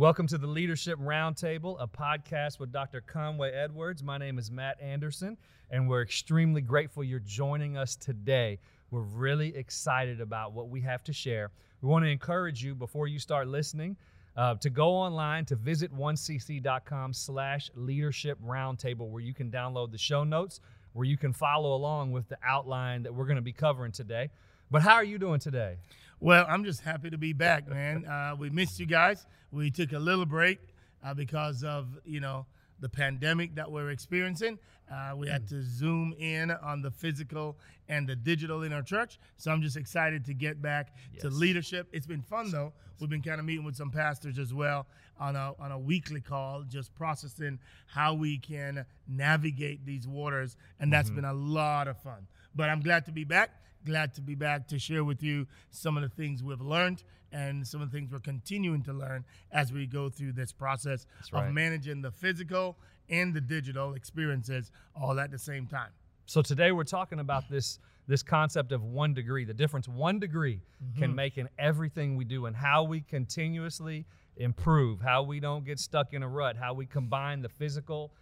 Welcome to the Leadership Roundtable, a podcast with Dr. Conway Edwards. My name is Matt Anderson, and we're extremely grateful you're joining us today. We're really excited about what we have to share. We want to encourage you before you start listening uh, to go online to visit 1cc.com slash leadership roundtable where you can download the show notes, where you can follow along with the outline that we're going to be covering today. But how are you doing today? Well, I'm just happy to be back, man. Uh, we missed you guys. We took a little break uh, because of, you know, the pandemic that we're experiencing. Uh, we had to zoom in on the physical and the digital in our church. So I'm just excited to get back yes. to leadership. It's been fun though. We've been kind of meeting with some pastors as well on a on a weekly call, just processing how we can navigate these waters, and that's mm-hmm. been a lot of fun. But I'm glad to be back. Glad to be back to share with you some of the things we've learned and some of the things we're continuing to learn as we go through this process right. of managing the physical and the digital experiences all at the same time. So today we're talking about this this concept of one degree, the difference one degree mm-hmm. can make in everything we do and how we continuously improve, how we don't get stuck in a rut, how we combine the physical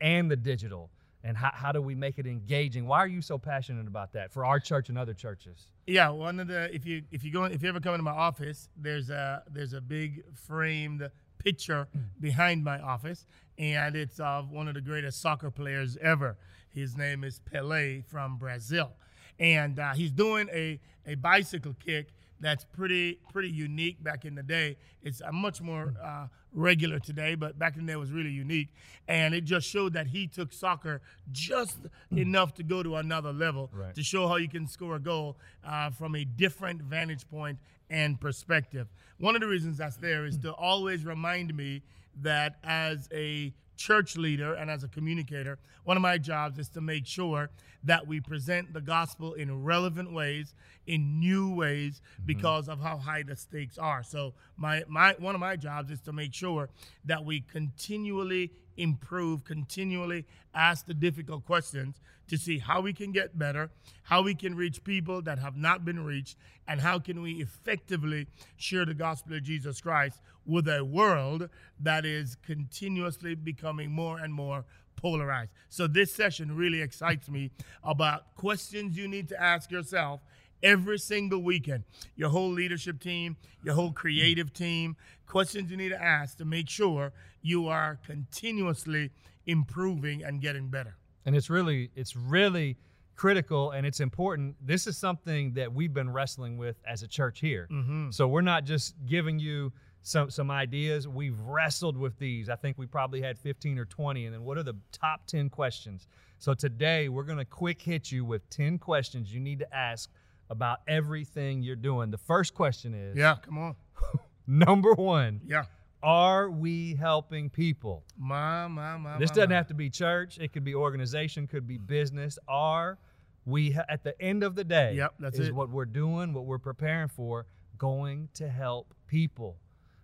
and the digital and how, how do we make it engaging? Why are you so passionate about that for our church and other churches? Yeah one of the if you if you go if you ever come into my office there's a there's a big framed picture behind my office and it's of one of the greatest soccer players ever. His name is pele from brazil. And uh, he's doing a, a bicycle kick that's pretty pretty unique back in the day. It's much more uh, regular today, but back in the day it was really unique, and it just showed that he took soccer just enough to go to another level right. to show how you can score a goal uh, from a different vantage point and perspective. One of the reasons that's there is to always remind me that as a church leader and as a communicator, one of my jobs is to make sure that we present the gospel in relevant ways, in new ways, mm-hmm. because of how high the stakes are. So my my one of my jobs is to make sure that we continually improve, continually ask the difficult questions to see how we can get better, how we can reach people that have not been reached, and how can we effectively share the gospel of Jesus Christ with a world that is continuously becoming more and more polarized. So this session really excites me about questions you need to ask yourself every single weekend. Your whole leadership team, your whole creative team, questions you need to ask to make sure you are continuously improving and getting better. And it's really it's really critical and it's important. This is something that we've been wrestling with as a church here. Mm-hmm. So we're not just giving you some some ideas. We've wrestled with these. I think we probably had 15 or 20 and then what are the top 10 questions? So today we're going to quick hit you with 10 questions you need to ask about everything you're doing. The first question is Yeah, come on. number 1. Yeah. Are we helping people? My, my, my. This my, doesn't my. have to be church. It could be organization, could be business. Are we, at the end of the day, yep, that's is it. what we're doing, what we're preparing for, going to help people?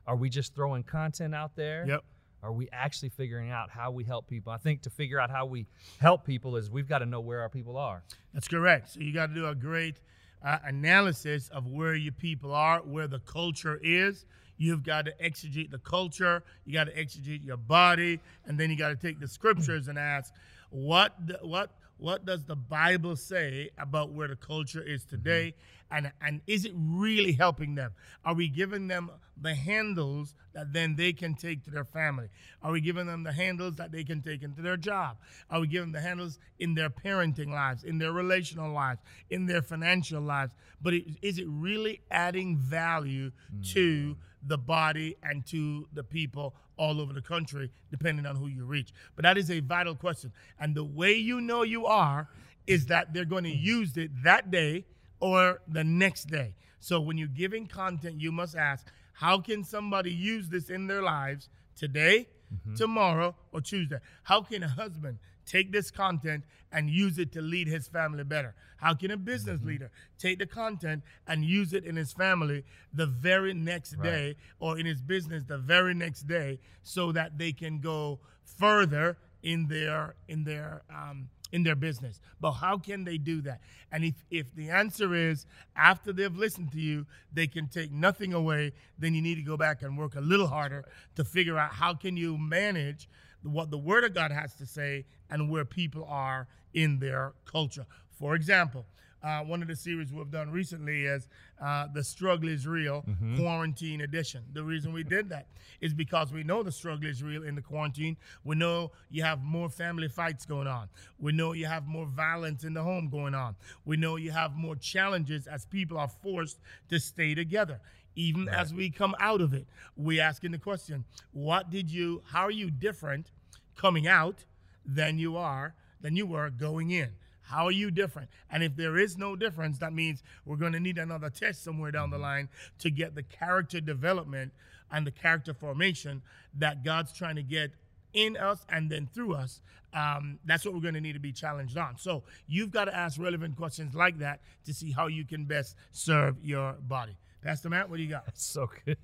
Are we just throwing content out there? Yep. Are we actually figuring out how we help people? I think to figure out how we help people is we've got to know where our people are. That's correct. So you got to do a great uh, analysis of where your people are, where the culture is. You've got to exegete the culture. You got to exegete your body, and then you got to take the scriptures and ask, what what what does the Bible say about where the culture is mm-hmm. today? And, and is it really helping them? Are we giving them the handles that then they can take to their family? Are we giving them the handles that they can take into their job? Are we giving them the handles in their parenting lives, in their relational lives, in their financial lives? But is it really adding value mm. to the body and to the people all over the country, depending on who you reach. But that is a vital question. And the way you know you are is that they're going to use it that day or the next day. So when you're giving content, you must ask, how can somebody use this in their lives today, mm-hmm. tomorrow, or Tuesday? How can a husband take this content and use it to lead his family better? How can a business mm-hmm. leader take the content and use it in his family the very next right. day or in his business the very next day so that they can go further in their in their um, in their business. But how can they do that? And if, if the answer is after they've listened to you, they can take nothing away, then you need to go back and work a little harder to figure out how can you manage what the Word of God has to say and where people are in their culture. For example, uh, one of the series we've done recently is uh, The Struggle is Real Mm-hmm. Quarantine Edition. The reason we did that is because we know the struggle is real in the quarantine. We know you have more family fights going on. We know you have more violence in the home going on. We know you have more challenges as people are forced to stay together. Even as we come out of it, we asking the question, what did you, how are you different coming out than you are, than you were going in? How are you different? And if there is no difference, that means we're going to need another test somewhere down the line to get the character development and the character formation that God's trying to get in us and then through us. Um, that's what we're going to need to be challenged on. So you've got to ask relevant questions like that to see how you can best serve your body. Pastor Matt, what do you got? so good.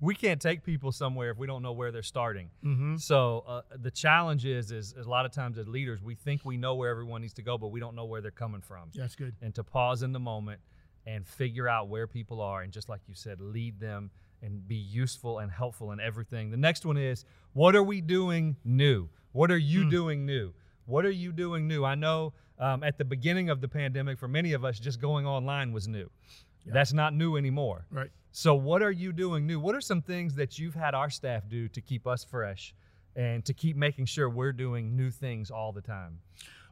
We can't take people somewhere if we don't know where they're starting. Mm-hmm. So uh, the challenge is, is a lot of times as leaders, we think we know where everyone needs to go, but we don't know where they're coming from. That's good. And to pause in the moment and figure out where people are, and just like you said, lead them and be useful and helpful in everything. The next one is, what are we doing new? What are you doing new? What are you doing new? I know um, at the beginning of the pandemic, for many of us, just going online was new. That's not new anymore. Right. So, what are you doing new? What are some things that you've had our staff do to keep us fresh and to keep making sure we're doing new things all the time?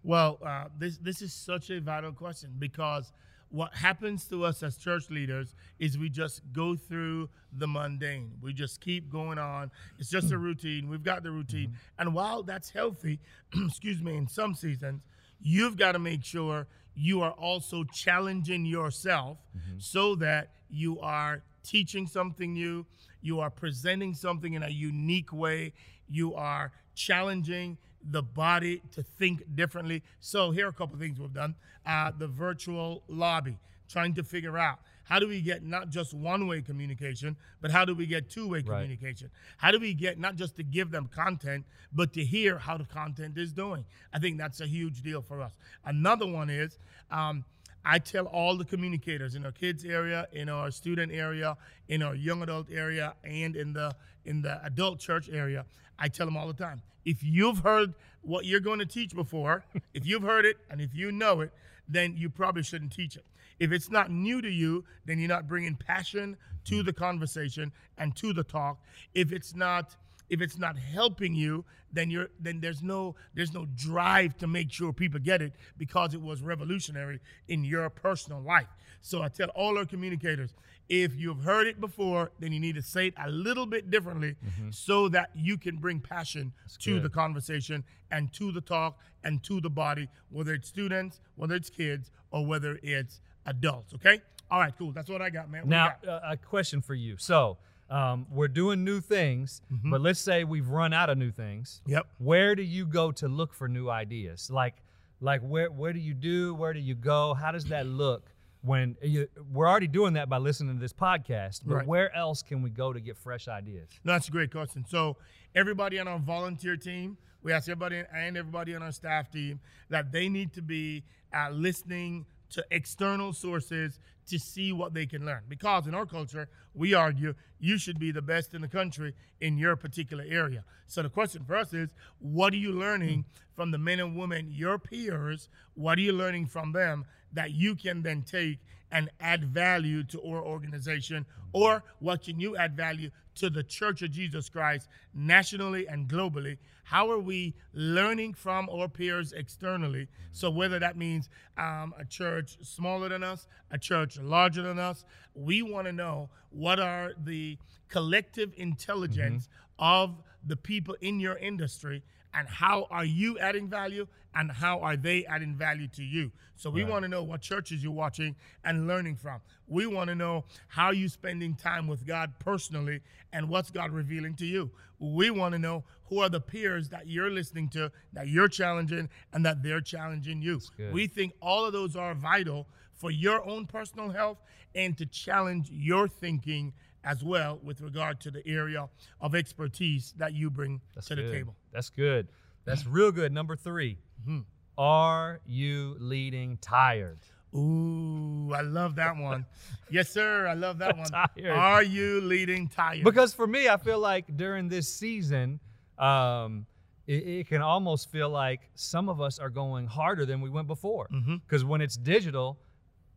Well, uh, this this is such a vital question because what happens to us as church leaders is we just go through the mundane. We just keep going on. It's just a routine. We've got the routine, and while that's healthy, excuse me, in some seasons, you've got to make sure you are also challenging yourself so that you are teaching something new, you are presenting something in a unique way, you are challenging the body to think differently. So here are a couple of things we've done. Uh, the virtual lobby, trying to figure out how do we get not just one-way communication, but how do we get two-way Right. communication? How do we get not just to give them content, but to hear how the content is doing? I think that's a huge deal for us. Another one is um, I tell all the communicators in our kids area, in our student area, in our young adult area, and in the in the adult church area. I tell them all the time: if you've heard what you're going to teach before, if you've heard it and if you know it, then you probably shouldn't teach it. If it's not new to you, then you're not bringing passion to the conversation and to the talk. If it's not if it's not helping you then you're then there's no there's no drive to make sure people get it because it was revolutionary in your personal life so i tell all our communicators if you've heard it before then you need to say it a little bit differently mm-hmm. so that you can bring passion to good. the conversation and to the talk and to the body whether it's students whether it's kids or whether it's adults okay all right cool that's what i got man What Now, got? uh, a question for you. So, um, we're doing new things, but let's say we've run out of new things. yep Where do you go to look for new ideas? Like, like where where do you do? Where do you go? How does that look? When you, we're already doing that by listening to this podcast, but Right. where else can we go to get fresh ideas? No, that's a great question. So everybody on our volunteer team, we ask everybody and everybody on our staff team that they need to be uh, listening to external sources to see what they can learn. Because in our culture, we argue you should be the best in the country in your particular area. So the question for us is, what are you learning from the men and women, your peers? What are you learning from them that you can then take and add value to our organization? Or what can you add value to the Church of Jesus Christ nationally and globally? How are we learning from our peers externally? So, whether that means um, a church smaller than us, a church larger than us, we want to know what are the collective intelligence mm-hmm. of the people in your industry and how are you adding value and how are they adding value to you. So we Right. want to know what churches you're watching and learning from. We want to know how you're spending time with god personally and what's god revealing to you. We want to know who are the peers that you're listening to that you're challenging and that they're challenging you. We think all of those are vital for your own personal health and to challenge your thinking as well with regard to the area of expertise that you bring That's to good. the table That's good. That's real good. Number 3 Mm-hmm. Are you leading tired? Ooh, I love that one. yes, sir. I love that one. Tired. Are you leading tired? Because for me, I feel like during this season, um, it, it can almost feel like some of us are going harder than we went before. Because when it's digital,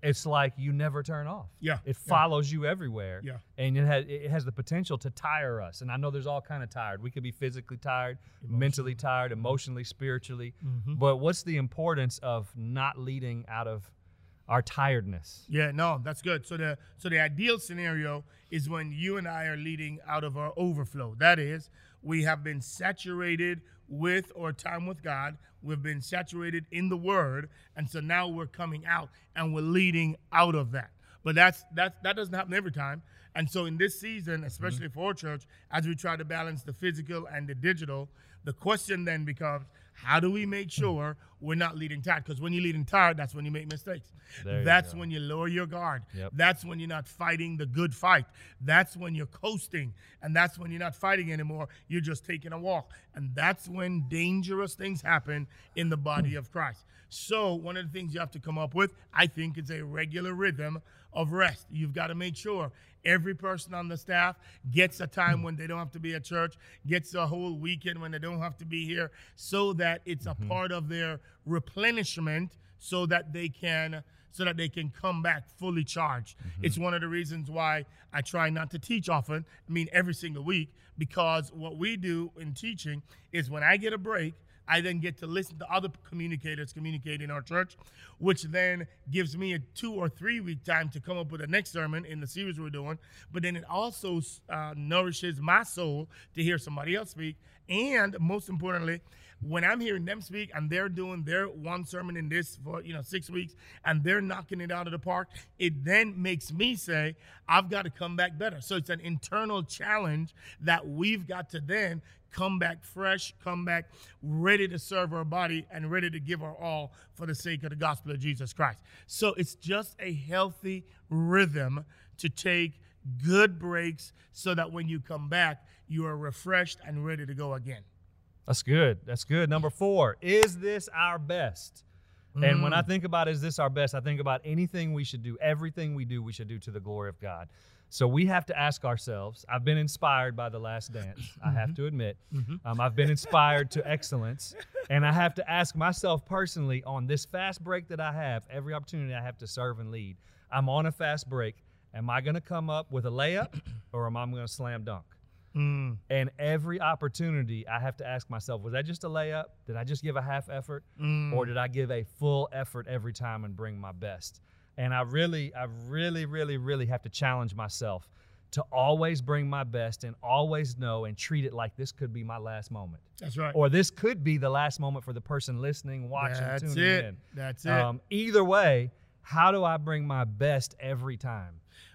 it's like you never turn off. Yeah, It yeah. follows you everywhere. Yeah. And it has it has the potential to tire us. And I know there's all kind of tired. We could be physically tired, mentally tired, emotionally, spiritually. Mhm. But what's the importance of not leading out of our tiredness? Yeah, no, that's good. So the so the ideal scenario is when you and I are leading out of our overflow. That is, we have been saturated with or time with God. We've been saturated in the Word, and so now we're coming out and we're leading out of that. But that's that's that doesn't happen every time. And so in this season, mm-hmm. especially for our church, as we try to balance the physical and the digital, the question then becomes how do we make sure we're not leading tired? Because when you're leading tired, that's when you make mistakes. There that's go. when you lower your guard. Yep. That's when you're not fighting the good fight. That's when you're coasting. And that's when you're not fighting anymore. You're just taking a walk. And that's when dangerous things happen in the body of Christ. So, one of the things you have to come up with, I think, is a regular rhythm of rest. You've got to make sure every person on the staff gets a time when they don't have to be at church, gets a whole weekend when they don't have to be here, so that it's a mm-hmm. part of their replenishment so that they can so that they can come back fully charged. Mm-hmm. It's one of the reasons why I try not to teach often, I mean every single week, because what we do in teaching is when I get a break, I then get to listen to other communicators communicate in our church, which then gives me a two or three week time to come up with the next sermon in the series we're doing. But then it also uh, nourishes my soul to hear somebody else speak. And most importantly, when I'm hearing them speak and they're doing their one sermon in this for you know six weeks and they're knocking it out of the park, it then makes me say I've got to come back better. So it's an internal challenge that we've got to then come back fresh, come back ready to serve our body and ready to give our all for the sake of the gospel of Jesus Christ. So it's just a healthy rhythm to take good breaks so that when you come back, you are refreshed and ready to go again. That's good. That's good. Number four, is this our best? And when I mm. think about is this our best, I think about anything we should do, everything we do, we should do to the glory of God. So we have to ask ourselves. I've been inspired by the last dance, I have mm-hmm. to admit. Mm-hmm. Um, I've been inspired to excellence. And I have to ask myself personally on this fast break that I have, every opportunity I have to serve and lead, I'm on a fast break. Am I going to come up with a layup or am I going to slam dunk? Mm, And every opportunity, I have to ask myself, was that just a layup? Did I just give a half effort? mm. Or did I give a full effort every time and bring my best? And I really, I really, really, really have to challenge myself to always bring my best and always know and treat it like this could be my last moment. That's right. Or this could be the last moment for the person listening, watching, That's tuning it. in. That's it. Um, either way, how do I bring my best every time?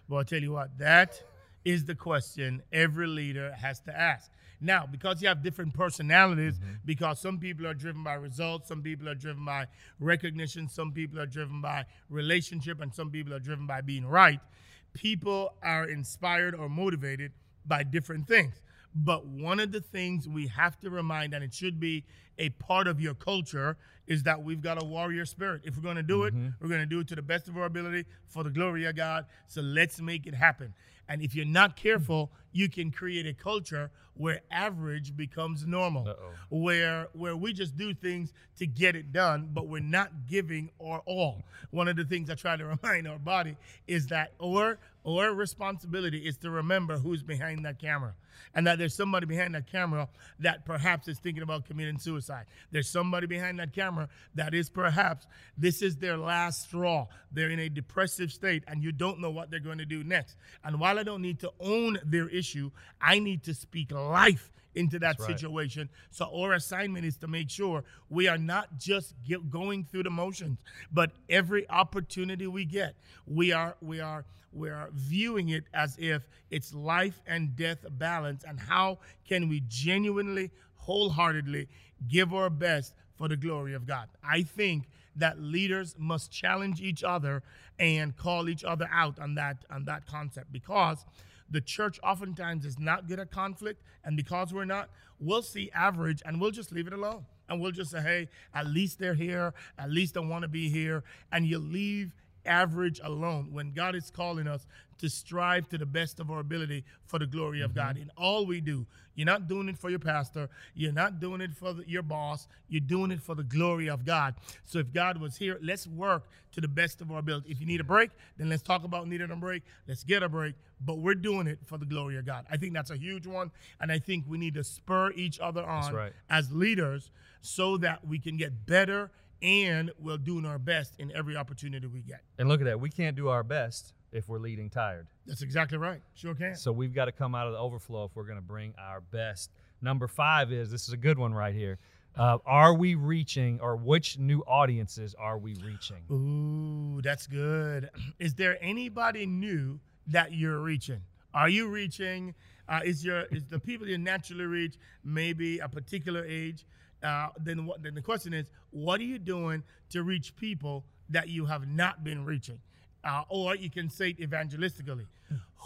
Well, I'll tell you what, that is the question every leader has to ask. Now, because you have different personalities, mm-hmm. because some people are driven by results, some people are driven by recognition, some people are driven by relationship, and some people are driven by being right, people are inspired or motivated by different things. But one of the things we have to remind, and it should be a part of your culture, is that we've got a warrior spirit. If we're going to do it, mm-hmm. we're going to do it to the best of our ability for the glory of God. So let's make it happen. And if you're not careful, you can create a culture where average becomes normal, Uh-oh. where where we just do things to get it done, but we're not giving our all. One of the things I try to remind our body is that our our responsibility is to remember who's behind that camera, and that there's somebody behind that camera that perhaps is thinking about committing suicide. There's somebody behind that camera that is perhaps this is their last straw. They're in a depressive state, and you don't know what they're going to do next. And while I don't need to own their issue, I need to speak life into that That's right. situation. So our assignment is to make sure we are not just going through the motions, but every opportunity we get, we are we are we are viewing it as if it's life and death balance, and how can we genuinely, wholeheartedly give our best for the glory of God. I think that leaders must challenge each other and call each other out on that on that concept because the church oftentimes is not good at conflict and because we're not we'll see average and we'll just leave it alone. And we'll just say, hey, at least they're here, at least they want to be here, and you leave average alone when God is calling us to strive to the best of our ability for the glory of God mm-hmm. in all we do. You're not doing it for your pastor, you're not doing it for the, your boss, you're doing it for the glory of God. So if God was here, let's work to the best of our ability. If you need a break, then let's talk about needing a break. Let's get a break, but we're doing it for the glory of God. I think that's a huge one, and I think we need to spur each other on right. as leaders so that we can get better and we're doing our best in every opportunity we get. And look at that. We can't do our best if we're leading tired. That's exactly right. Sure can. So we've got to come out of the overflow if we're going to bring our best. Number five is this is a good one right here. Uh, are we reaching, or which new audiences are we reaching? Ooh, that's good. Is there anybody new that you're reaching? Are you reaching? Uh, is your is the people you naturally reach maybe a particular age? Uh, then what? Then the question is, what are you doing to reach people that you have not been reaching? Uh, or you can say it evangelistically.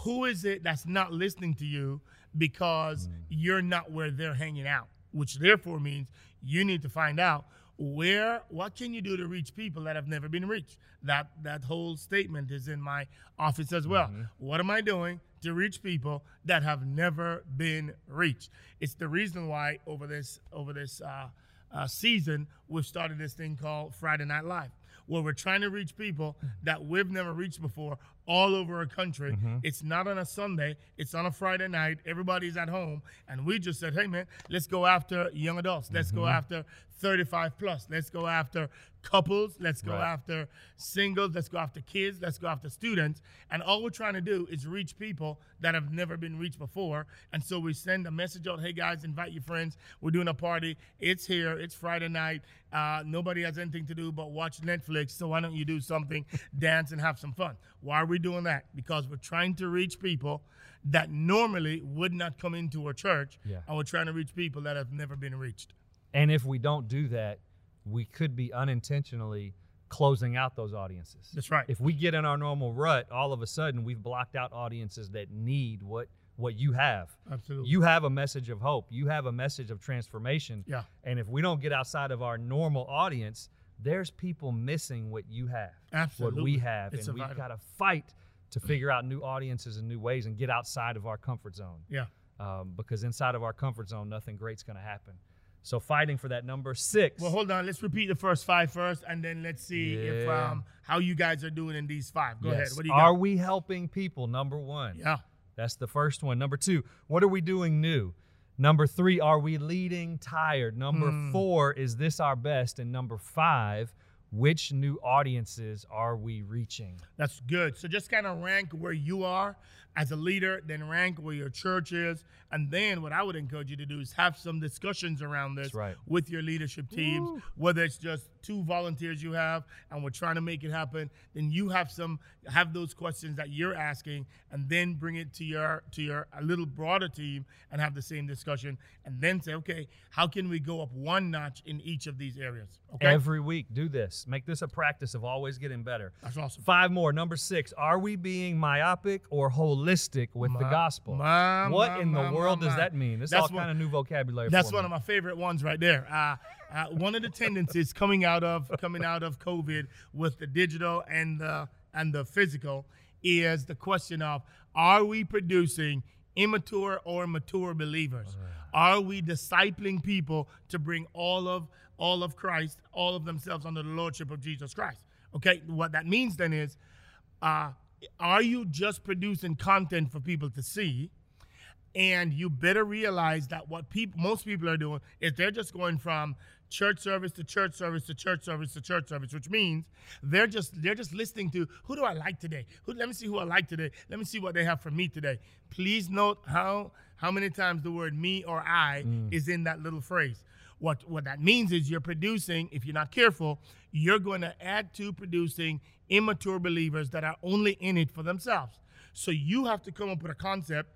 Who is it that's not listening to you because you're not where they're hanging out? Which therefore means you need to find out where what can you do to reach people that have never been reached that that whole statement is in my office as well what am i doing to reach people that have never been reached it's the reason why over this over this uh, uh, season we've started this thing called friday night live where we're trying to reach people that we've never reached before all over our country. It's not on a Sunday, it's on a Friday night. Everybody's at home. And we just said, hey, man, let's go after young adults. Let's go after 35 plus. Let's go after couples. Let's go Right. after singles. Let's go after kids. Let's go after students. And all we're trying to do is reach people that have never been reached before. And so we send a message out hey, guys, invite your friends. We're doing a party. It's here. It's Friday night. Uh, nobody has anything to do but watch Netflix. So why don't you do something, dance, and have some fun? Why are we doing that? Because we're trying to reach people that normally would not come into our church. Yeah. And we're trying to reach people that have never been reached. And if we don't do that, we could be unintentionally closing out those audiences. That's right. If we get in our normal rut, all of a sudden we've blocked out audiences that need what what you have. Absolutely. You have a message of hope. You have a message of transformation. Yeah. And if we don't get outside of our normal audience, there's people missing what you have, Absolutely. what we have, It's and we've got to fight to figure out new audiences and new ways and get outside of our comfort zone. Yeah. Um, because inside of our comfort zone, nothing great's going to happen. So fighting for that number six. Well, hold on. Let's repeat the first five first, and then let's see if um how you guys are doing in these five. Go Yes. ahead. What do you are got? we helping people? Number one. yeah. That's the first one. Number two, what are we doing new? Number three, are we leading tired? Number Hmm. four, is this our best? And number five, which new audiences are we reaching? That's good. So just kind of rank where you are as a leader, then rank where your church is, and then what I would encourage you to do is have some discussions around this right. with your leadership teams. Whether it's just two volunteers you have, and we're trying to make it happen, then you have some have those questions that you're asking, and then bring it to your to your a little broader team and have the same discussion, and then say, okay, how can we go up one notch in each of these areas? Okay, Every week, do this. Make this a practice of always getting better. that's awesome. Five more. Number six, are we being myopic or holistic with the gospel? my- what my- in the world my- does my. that mean? It's That's all kind of new vocabulary. That's one me. of my favorite ones right there. Uh, uh, one of the tendencies coming out of coming out of COVID with the digital and the and the physical is the question of are we producing immature or mature believers? Are we discipling people to bring all of all of Christ, all of themselves under the lordship of Jesus Christ? Okay, what that means then is, uh, are you just producing content for people to see? And you better realize that what people most people are doing is they're just going from church service to church service to church service to church service which means they're just they're just listening to who do i like today? Who let me see who i like today. Let me see what they have for me today. Please note how how many times the word me or i mm. is in that little phrase. What what that means is you're producing if you're not careful you're going to add to producing immature believers that are only in it for themselves. So you have to come up with a concept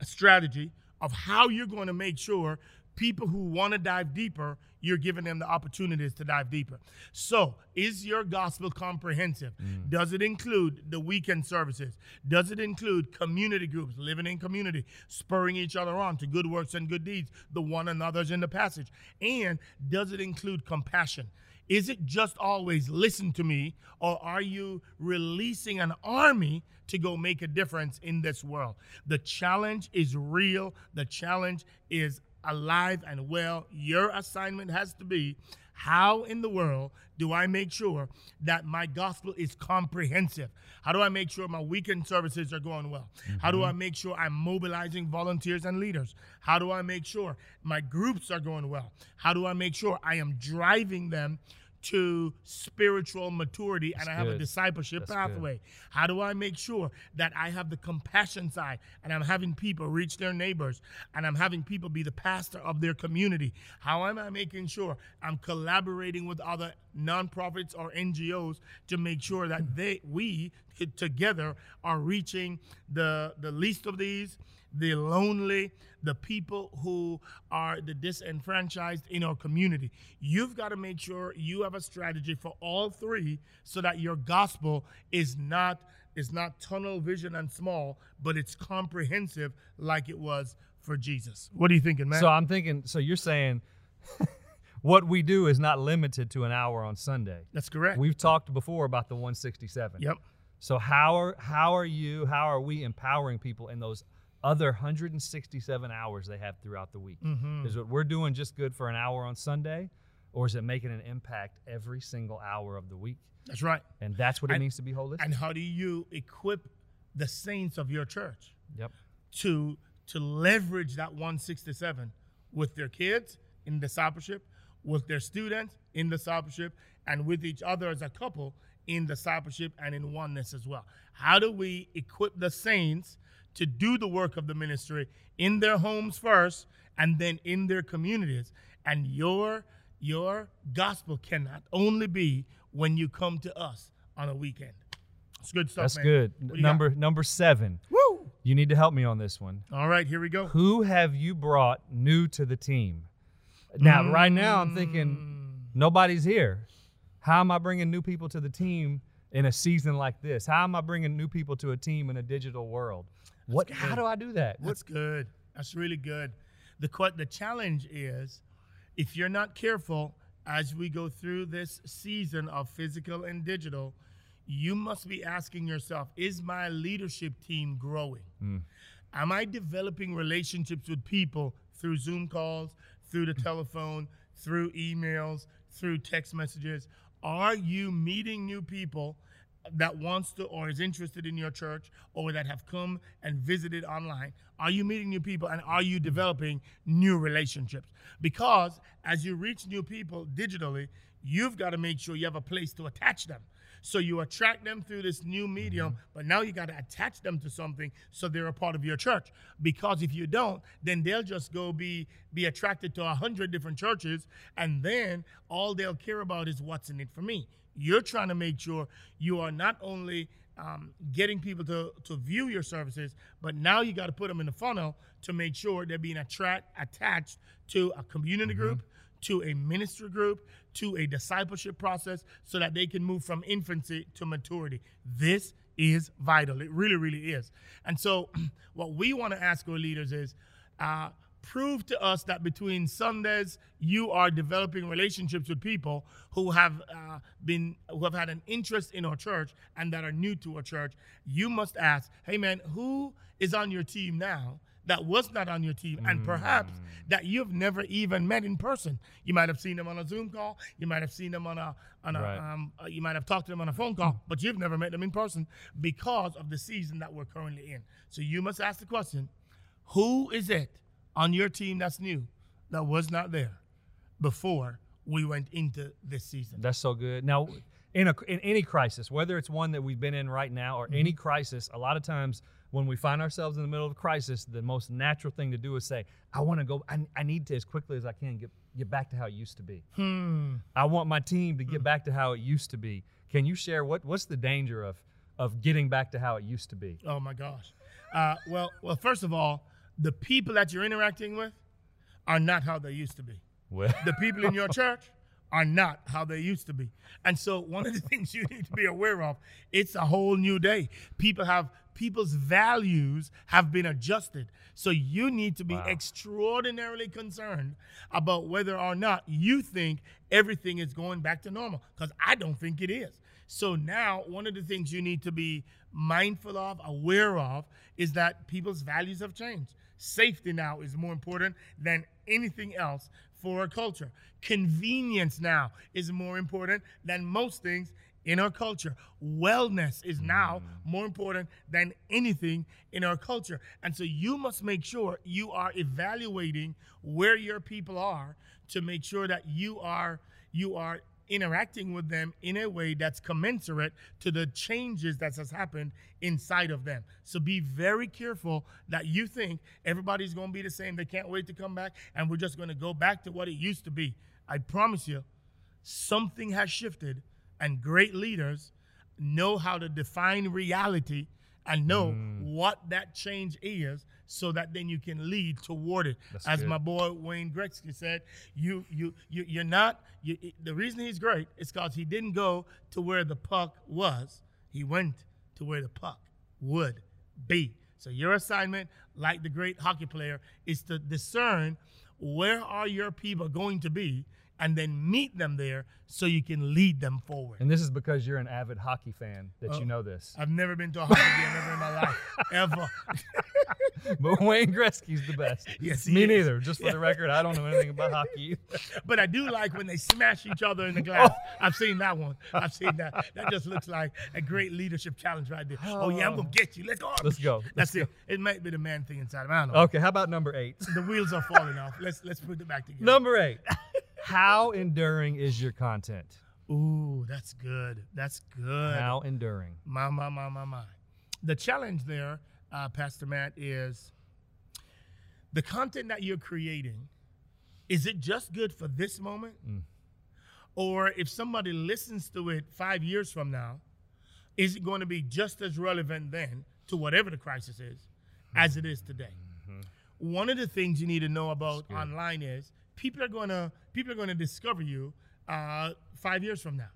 a strategy of how you're going to make sure people who want to dive deeper, you're giving them the opportunities to dive deeper. So, is your gospel comprehensive? Mm. Does it include the weekend services? Does it include community groups, living in community, spurring each other on to good works and good deeds, the one another's in the passage? And does it include compassion? Is it just always listen to me, or are you releasing an army to go make a difference in this world? The challenge is real. The challenge is alive and well. Your assignment has to be how in the world do I make sure that my gospel is comprehensive? How do I make sure my weekend services are going well? How do mm-hmm. I make sure I'm mobilizing volunteers and leaders? How do I make sure my groups are going well? How do I make sure I am driving them to spiritual maturity and I have a discipleship That's good. pathway? How do I make sure that I have the compassion side and I'm having people reach their neighbors and I'm having people be the pastor of their community? How am I making sure I'm collaborating with other nonprofits or NGOs to make sure that they we together are reaching the the least of these, the lonely, the people who are the disenfranchised in our community. You've got to make sure you have a strategy for all three so that your gospel is not is not tunnel vision and small, but it's comprehensive like it was for Jesus. What are you thinking, man? So I'm thinking. So you're saying what we do is not limited to an hour on Sunday. That's correct. We've talked before about the 167. yep. So how are how are you? How are we empowering people in those other 167 hours they have throughout the week? Mm-hmm. Is what we're doing just good for an hour on Sunday, or is it making an impact every single hour of the week? That's right. And that's what it means to be holistic. And how do you equip the saints of your church? yep. to to leverage that 167 with their kids in discipleship, with their students in discipleship, and with each other as a couple in discipleship and in oneness as well. How do we equip the saints to do the work of the ministry in their homes first and then in their communities? And your your gospel cannot only be when you come to us on a weekend. It's good stuff, That's man. good. Do you Number number seven. Woo! You need to help me on this one. All right, here we go. Who have you brought new to the team? Now, mm. right now, I'm thinking nobody's here. How am I bringing new people to the team in a season like this? How am I bringing new people to a team in a digital world? What? How do I do that? What, That's good. That's really good. The que- the challenge is, if you're not careful as we go through this season of physical and digital, you must be asking yourself: Is my leadership team growing? Hmm. Am I developing relationships with people through Zoom calls, through the telephone, through emails, through text messages? Are you meeting new people that wants to or is interested in your church or that have come and visited online? Are you meeting new people and are you developing new relationships? Because as you reach new people digitally, you've got to make sure you have a place to attach them. So you attract them through this new medium, mm-hmm. but now you got to attach them to something so they're a part of your church. Because if you don't, then they'll just go be be attracted to a hundred different churches, and then all they'll care about is what's in it for me. You're trying to make sure you are not only um, getting people to, to view your services, but now you got to put them in the funnel to make sure they're being attract attached to a community group, to a ministry group, to a discipleship process, so that they can move from infancy to maturity. This is vital. It really, really is. And so, what we want to ask our leaders is. Uh, prove to us that between Sundays you are developing relationships with people who have uh, been who have had an interest in our church and that are new to our church. You must ask, hey man, who is on your team now? That was not on your team, and perhaps that you've never even met in person. You might have seen them on a Zoom call. You might have seen them on a on a Right. um, uh, you might have talked to them on a phone call, but you've never met them in person because of the season that we're currently in. So you must ask the question: Who is it on your team that's new that was not there before we went into this season? That's so good. Now, in a in any crisis, whether it's one that we've been in right now or any crisis, a lot of times when we find ourselves in the middle of a crisis, the most natural thing to do is say, "I want to go. I, I need to as quickly as I can get get back to how it used to be. Hmm. I want my team to get back to how it used to be." Can you share what what's the danger of of getting back to how it used to be? Oh my gosh. Uh, well, well, first of all, the people that you're interacting with are not how they used to be. Well, The people in your church are not how they used to be. And so one of the things you need to be aware of, it's a whole new day. People have people's values have been adjusted. So you need to be Wow. extraordinarily concerned about whether or not you think everything is going back to normal because I don't think it is. So now one of the things you need to be mindful of, aware of is that people's values have changed. Safety now is more important than anything else for our culture. Convenience now is more important than most things in our culture. Wellness is now mm. more important than anything in our culture. And so you must make sure you are evaluating where your people are to make sure that you are you are interacting with them in a way that's commensurate to the changes that has happened inside of them. So be very careful that you think everybody's going to be the same. They can't wait to come back and we're just going to go back to what it used to be. I promise you, something has shifted and great leaders know how to define reality and know mm. what that change is so that then you can lead toward it. That's as good. my boy wayne gretzky said you you, you you're not you, the reason he's great is because he didn't go to where the puck was. He went to where the puck would be. So your assignment like the great hockey player is to discern where are your people going to be and then meet them there so you can lead them forward and this is because you're an avid hockey fan that Oh. you know this. I've never been to a hockey game ever in my life, ever. But Wayne Gretzky's the best. Yes, Me is. neither. Just for the record, I don't know anything about hockey. either. But I do like when they smash each other in the glass. Oh. I've seen that one. I've seen that. That just looks like a great leadership challenge right there. Oh, yeah, I'm gonna oh. get you. Let's go. Let's go. That's Let's it. It might be the man thing inside. of me. I don't know. Okay, how about number eight? The wheels are falling off. Let's let's put it back together. Number eight. How enduring is your content? Ooh, that's good. That's good. How enduring? My, my, my, my, my. The challenge there, uh, Pastor Matt, is the content that you're creating, is it just good for this moment? Mm. Or if somebody listens to it five years from now, is it going to be just as relevant then to whatever the crisis is as mm. it is today? Mm-hmm. One of the things you need to know about online is people are gonna people are gonna discover you uh, five years from now.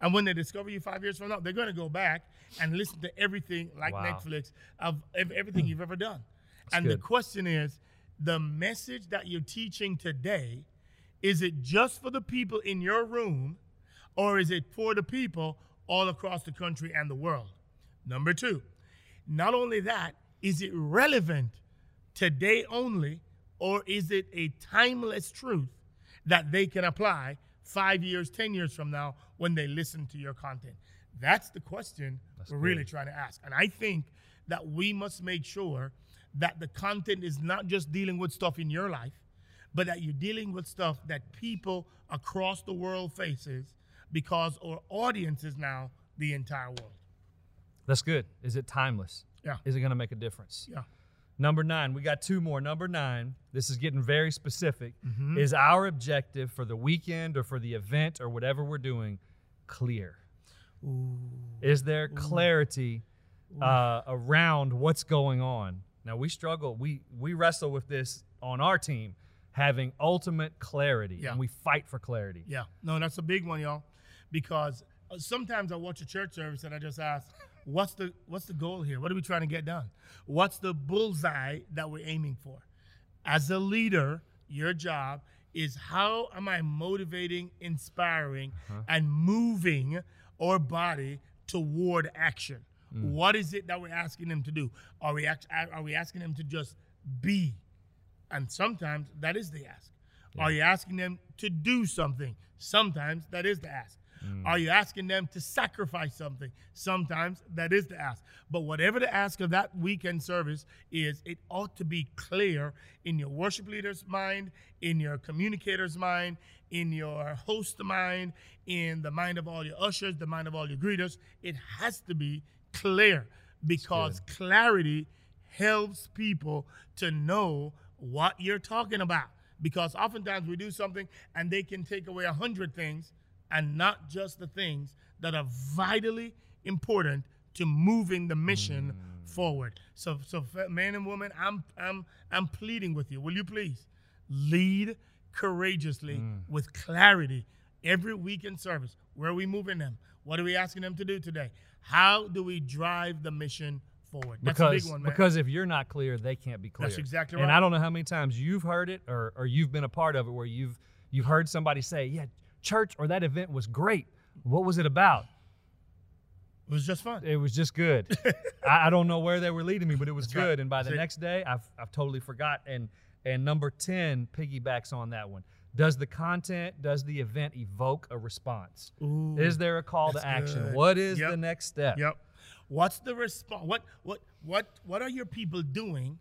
And when they discover you five years from now, they're going to go back and listen to everything like Wow. Netflix of ev- everything you've ever done. and the question is the message that you're teaching today, is it just for the people in your room or is it for the people all across the country and the world? Number two, not only that, is it relevant today only or is it a timeless truth that they can apply five years, 10 years from now when they listen to your content? That's the question we're really trying to ask. And I think that we must make sure that the content is not just dealing with stuff in your life, but that you're dealing with stuff that people across the world faces because our audience is now the entire world. That's good. Is it timeless? Yeah. Is it going to make a difference? Yeah. Number nine, we got two more. Number nine, this is getting very specific. Mm-hmm. Is our objective for the weekend or for the event or whatever we're doing clear? Is there clarity uh, around what's going on? Now we struggle. We we wrestle with this on our team, having ultimate clarity, Yeah. and we fight for clarity. Yeah, no, that's a big one, y'all. Because uh, sometimes I watch a church service and I just ask, "What's the what's the goal here? What are we trying to get done? What's the bullseye that we're aiming for?" As a leader, your job is how am I motivating, inspiring, uh-huh. and moving our body toward action? Mm. What is it that we're asking them to do? Are we act- are we asking them to just be? And sometimes that is the ask. Are you asking them to do something? Sometimes that is the ask. Mm. Are you asking them to sacrifice something? Sometimes that is the ask. But whatever the ask of that weekend service is, it ought to be clear in your worship leader's mind, in your communicator's mind, in your host mind, in the mind of all your ushers, the mind of all your greeters. It has to be clear because clarity helps people to know what you're talking about. Because oftentimes we do something and they can take away a hundred things and not just the things that are vitally important to moving the mission mm. forward. So, so man and woman, I'm, I'm, I'm pleading with you. Will you please lead courageously mm. with clarity every week in service. Where are we moving them? What are we asking them to do today? How do we drive the mission forward? That's a because big one, man. because if you're not clear, they can't be clear. That's exactly right. And. I don't know how many times you've heard it or or you've been a part of it where you've you've heard somebody say, "Yeah, church or that event was great. What was it about?" it was just fun. It was just good. I, I don't know where they were leading me, but it was That's right. good. And by the it. next day, I've I've totally forgot. And and number ten piggybacks on that one. Does the content, does the event evoke a response? Ooh, Is there a call to action? good. What is Yep. the next step? Yep. What's the response? What what what what are your people doing?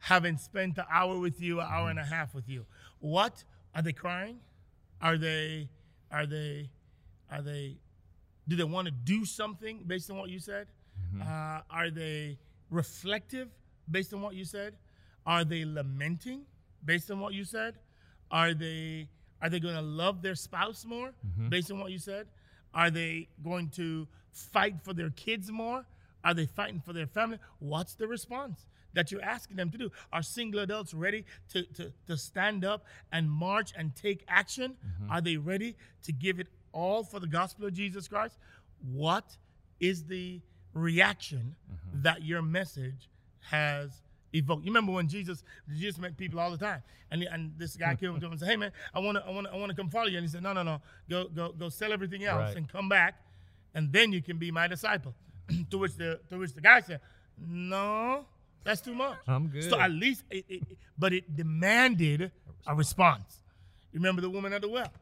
Having spent an hour with you, an hour and a half with you, what are they crying? Are they are they are they do they want to do something based on what you said? Uh, are they reflective based on what you said? Are they lamenting based on what you said? Are they are they going to love their spouse more based on what you said? Are they going to fight for their kids more? Are they fighting for their family? What's the response that you're asking them to do? Are single adults ready to, to, to stand up and march and take action? Mm-hmm. Are they ready to give it all for the gospel of Jesus Christ? What is the reaction mm-hmm. that your message has evoked? You remember when Jesus Jesus met people all the time, and and this guy came up to him and said, "Hey man, I want to I want to I want to come follow you," and he said, "No no no, go go go sell everything else Right. and come back, and then you can be my disciple." to which the to which the guy said, "No, that's too much." I'm good. So at least, it, it, but it demanded a response. You remember the woman at the well?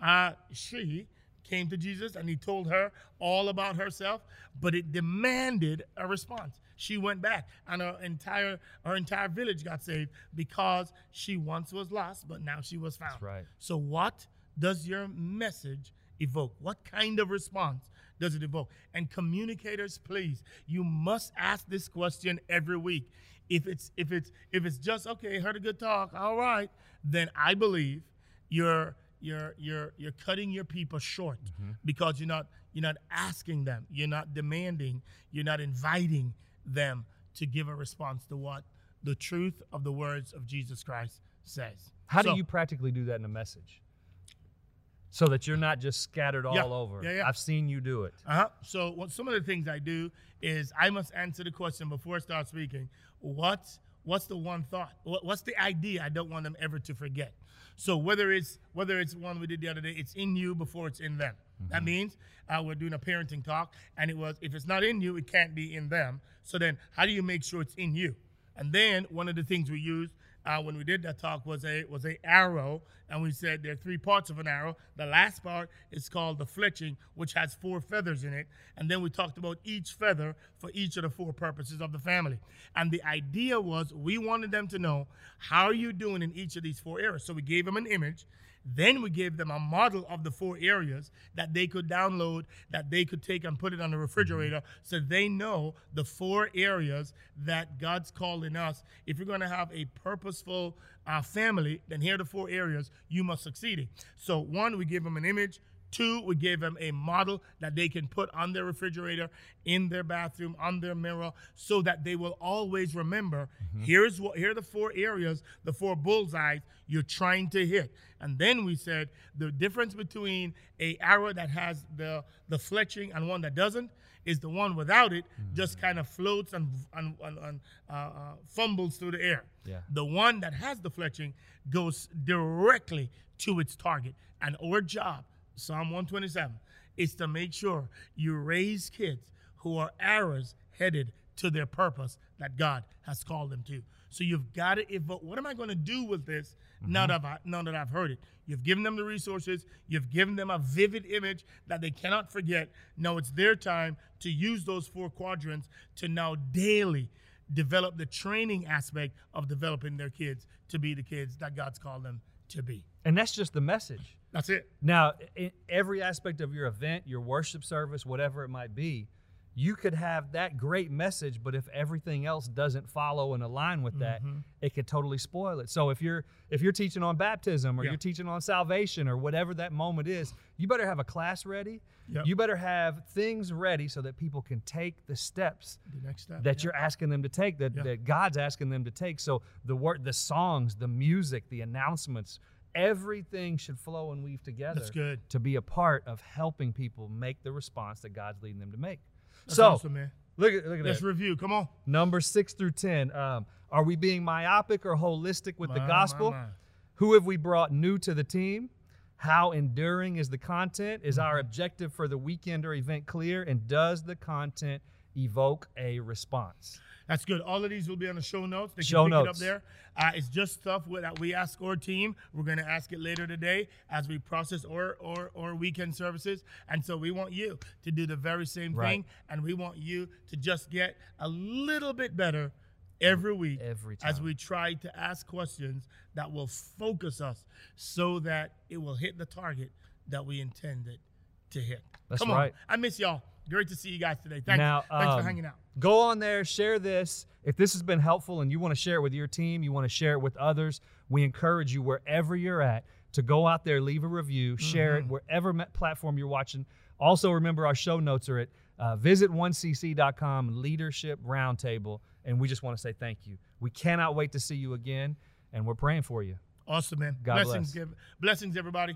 Uh, she came to Jesus and he told her all about herself, but it demanded a response. She went back, and her entire her entire village got saved because she once was lost, but now she was found. That's right. So, what does your message evoke? What kind of response does it evoke? And communicators, please, you must ask this question every week. If it's if it's if it's just okay, heard a good talk, all right, then I believe you're you're you're you're cutting your people short mm-hmm. because you're not you're not asking them, you're not demanding, you're not inviting them to give a response to what the truth of the words of Jesus Christ says. How So- do you practically do that in a message? So that you're not just scattered all Yeah. over. Yeah, yeah. I've seen you do it. Uh-huh. So what some of the things I do is I must answer the question before I start speaking. What's what's the one thought? What, what's the idea I don't want them ever to forget? So whether it's whether it's one we did the other day, it's in you before it's in them. That means uh, we're doing a parenting talk, and it was if it's not in you, it can't be in them. So then, how do you make sure it's in you? And then one of the things we used uh, when we did that talk was a was a arrow, and we said there are three parts of an arrow. The last part is called the fletching, which has four feathers in it, and then we talked about each feather for each of the four purposes of the family. And the idea was we wanted them to know how are you doing in each of these four areas. So we gave them an image. Then we gave them a model of the four areas that they could download, that they could take and put it on the refrigerator so they know the four areas that God's calling us. If you're going to have a purposeful uh, family, then here are the four areas you must succeed in. So, one, we give them an image. Two, we gave them a model that they can put on their refrigerator, in their bathroom, on their mirror, so that they will always remember here's what here are the four areas, the four bullseyes you're trying to hit. And then we said the difference between a arrow that has the the fletching and one that doesn't is the one without it just kind of floats and and, and, and, uh, uh, fumbles through the air. Yeah. The one that has the fletching goes directly to its target. And our job, Psalm 127, is to make sure you raise kids who are arrows headed to their purpose that God has called them to. So you've got to evoke. What am I going to do with this now mm-hmm. that I, now that I've heard it? You've given them the resources. You've given them a vivid image that they cannot forget. Now it's their time to use those four quadrants to now daily develop the training aspect of developing their kids to be the kids that God's called them to be. And that's just the message. That's it. Now, in every aspect of your event, your worship service, whatever it might be, you could have that great message, but if everything else doesn't follow and align with that, Mhm. it could totally spoil it. So if you're if you're teaching on baptism or Yeah. you're teaching on salvation or whatever that moment is, you better have a class ready. Yep. You better have things ready so that people can take the steps The next step. that yeah. you're asking them to take, that, Yeah. that God's asking them to take. So the word, the songs, the music, the announcements, everything should flow and weave together That's good. to be a part of helping people make the response that God's leading them to make. That's so awesome, man. look at look at Let's that. review. Come on. Number six through ten. Um, are we being myopic or holistic with the gospel? my, my. Who have we brought new to the team? How enduring is the content? Is our objective for the weekend or event clear? And does the content evoke a response? That's good. All of these will be on the show notes. They can Show pick it up there. Uh, it's just stuff that we ask our team. We're going to ask it later today as we process or or or weekend services. And so we want you to do the very same Right. thing, and we want you to just get a little bit better every week Every time. as we try to ask questions that will focus us so that it will hit the target that we intended to hit. That's Come right. on. I miss y'all. Great to see you guys today. Thanks, Now, thanks for um, hanging out. Go on there, share this. If this has been helpful and you want to share it with your team, you want to share it with others, we encourage you wherever you're at to go out there, leave a review, share it wherever platform you're watching. Also, remember our show notes are at uh, visit 1cc.com leadership roundtable, and we just want to say thank you. We cannot wait to see you again, and we're praying for you. Awesome, man. God blessings, bless. give- blessings, everybody.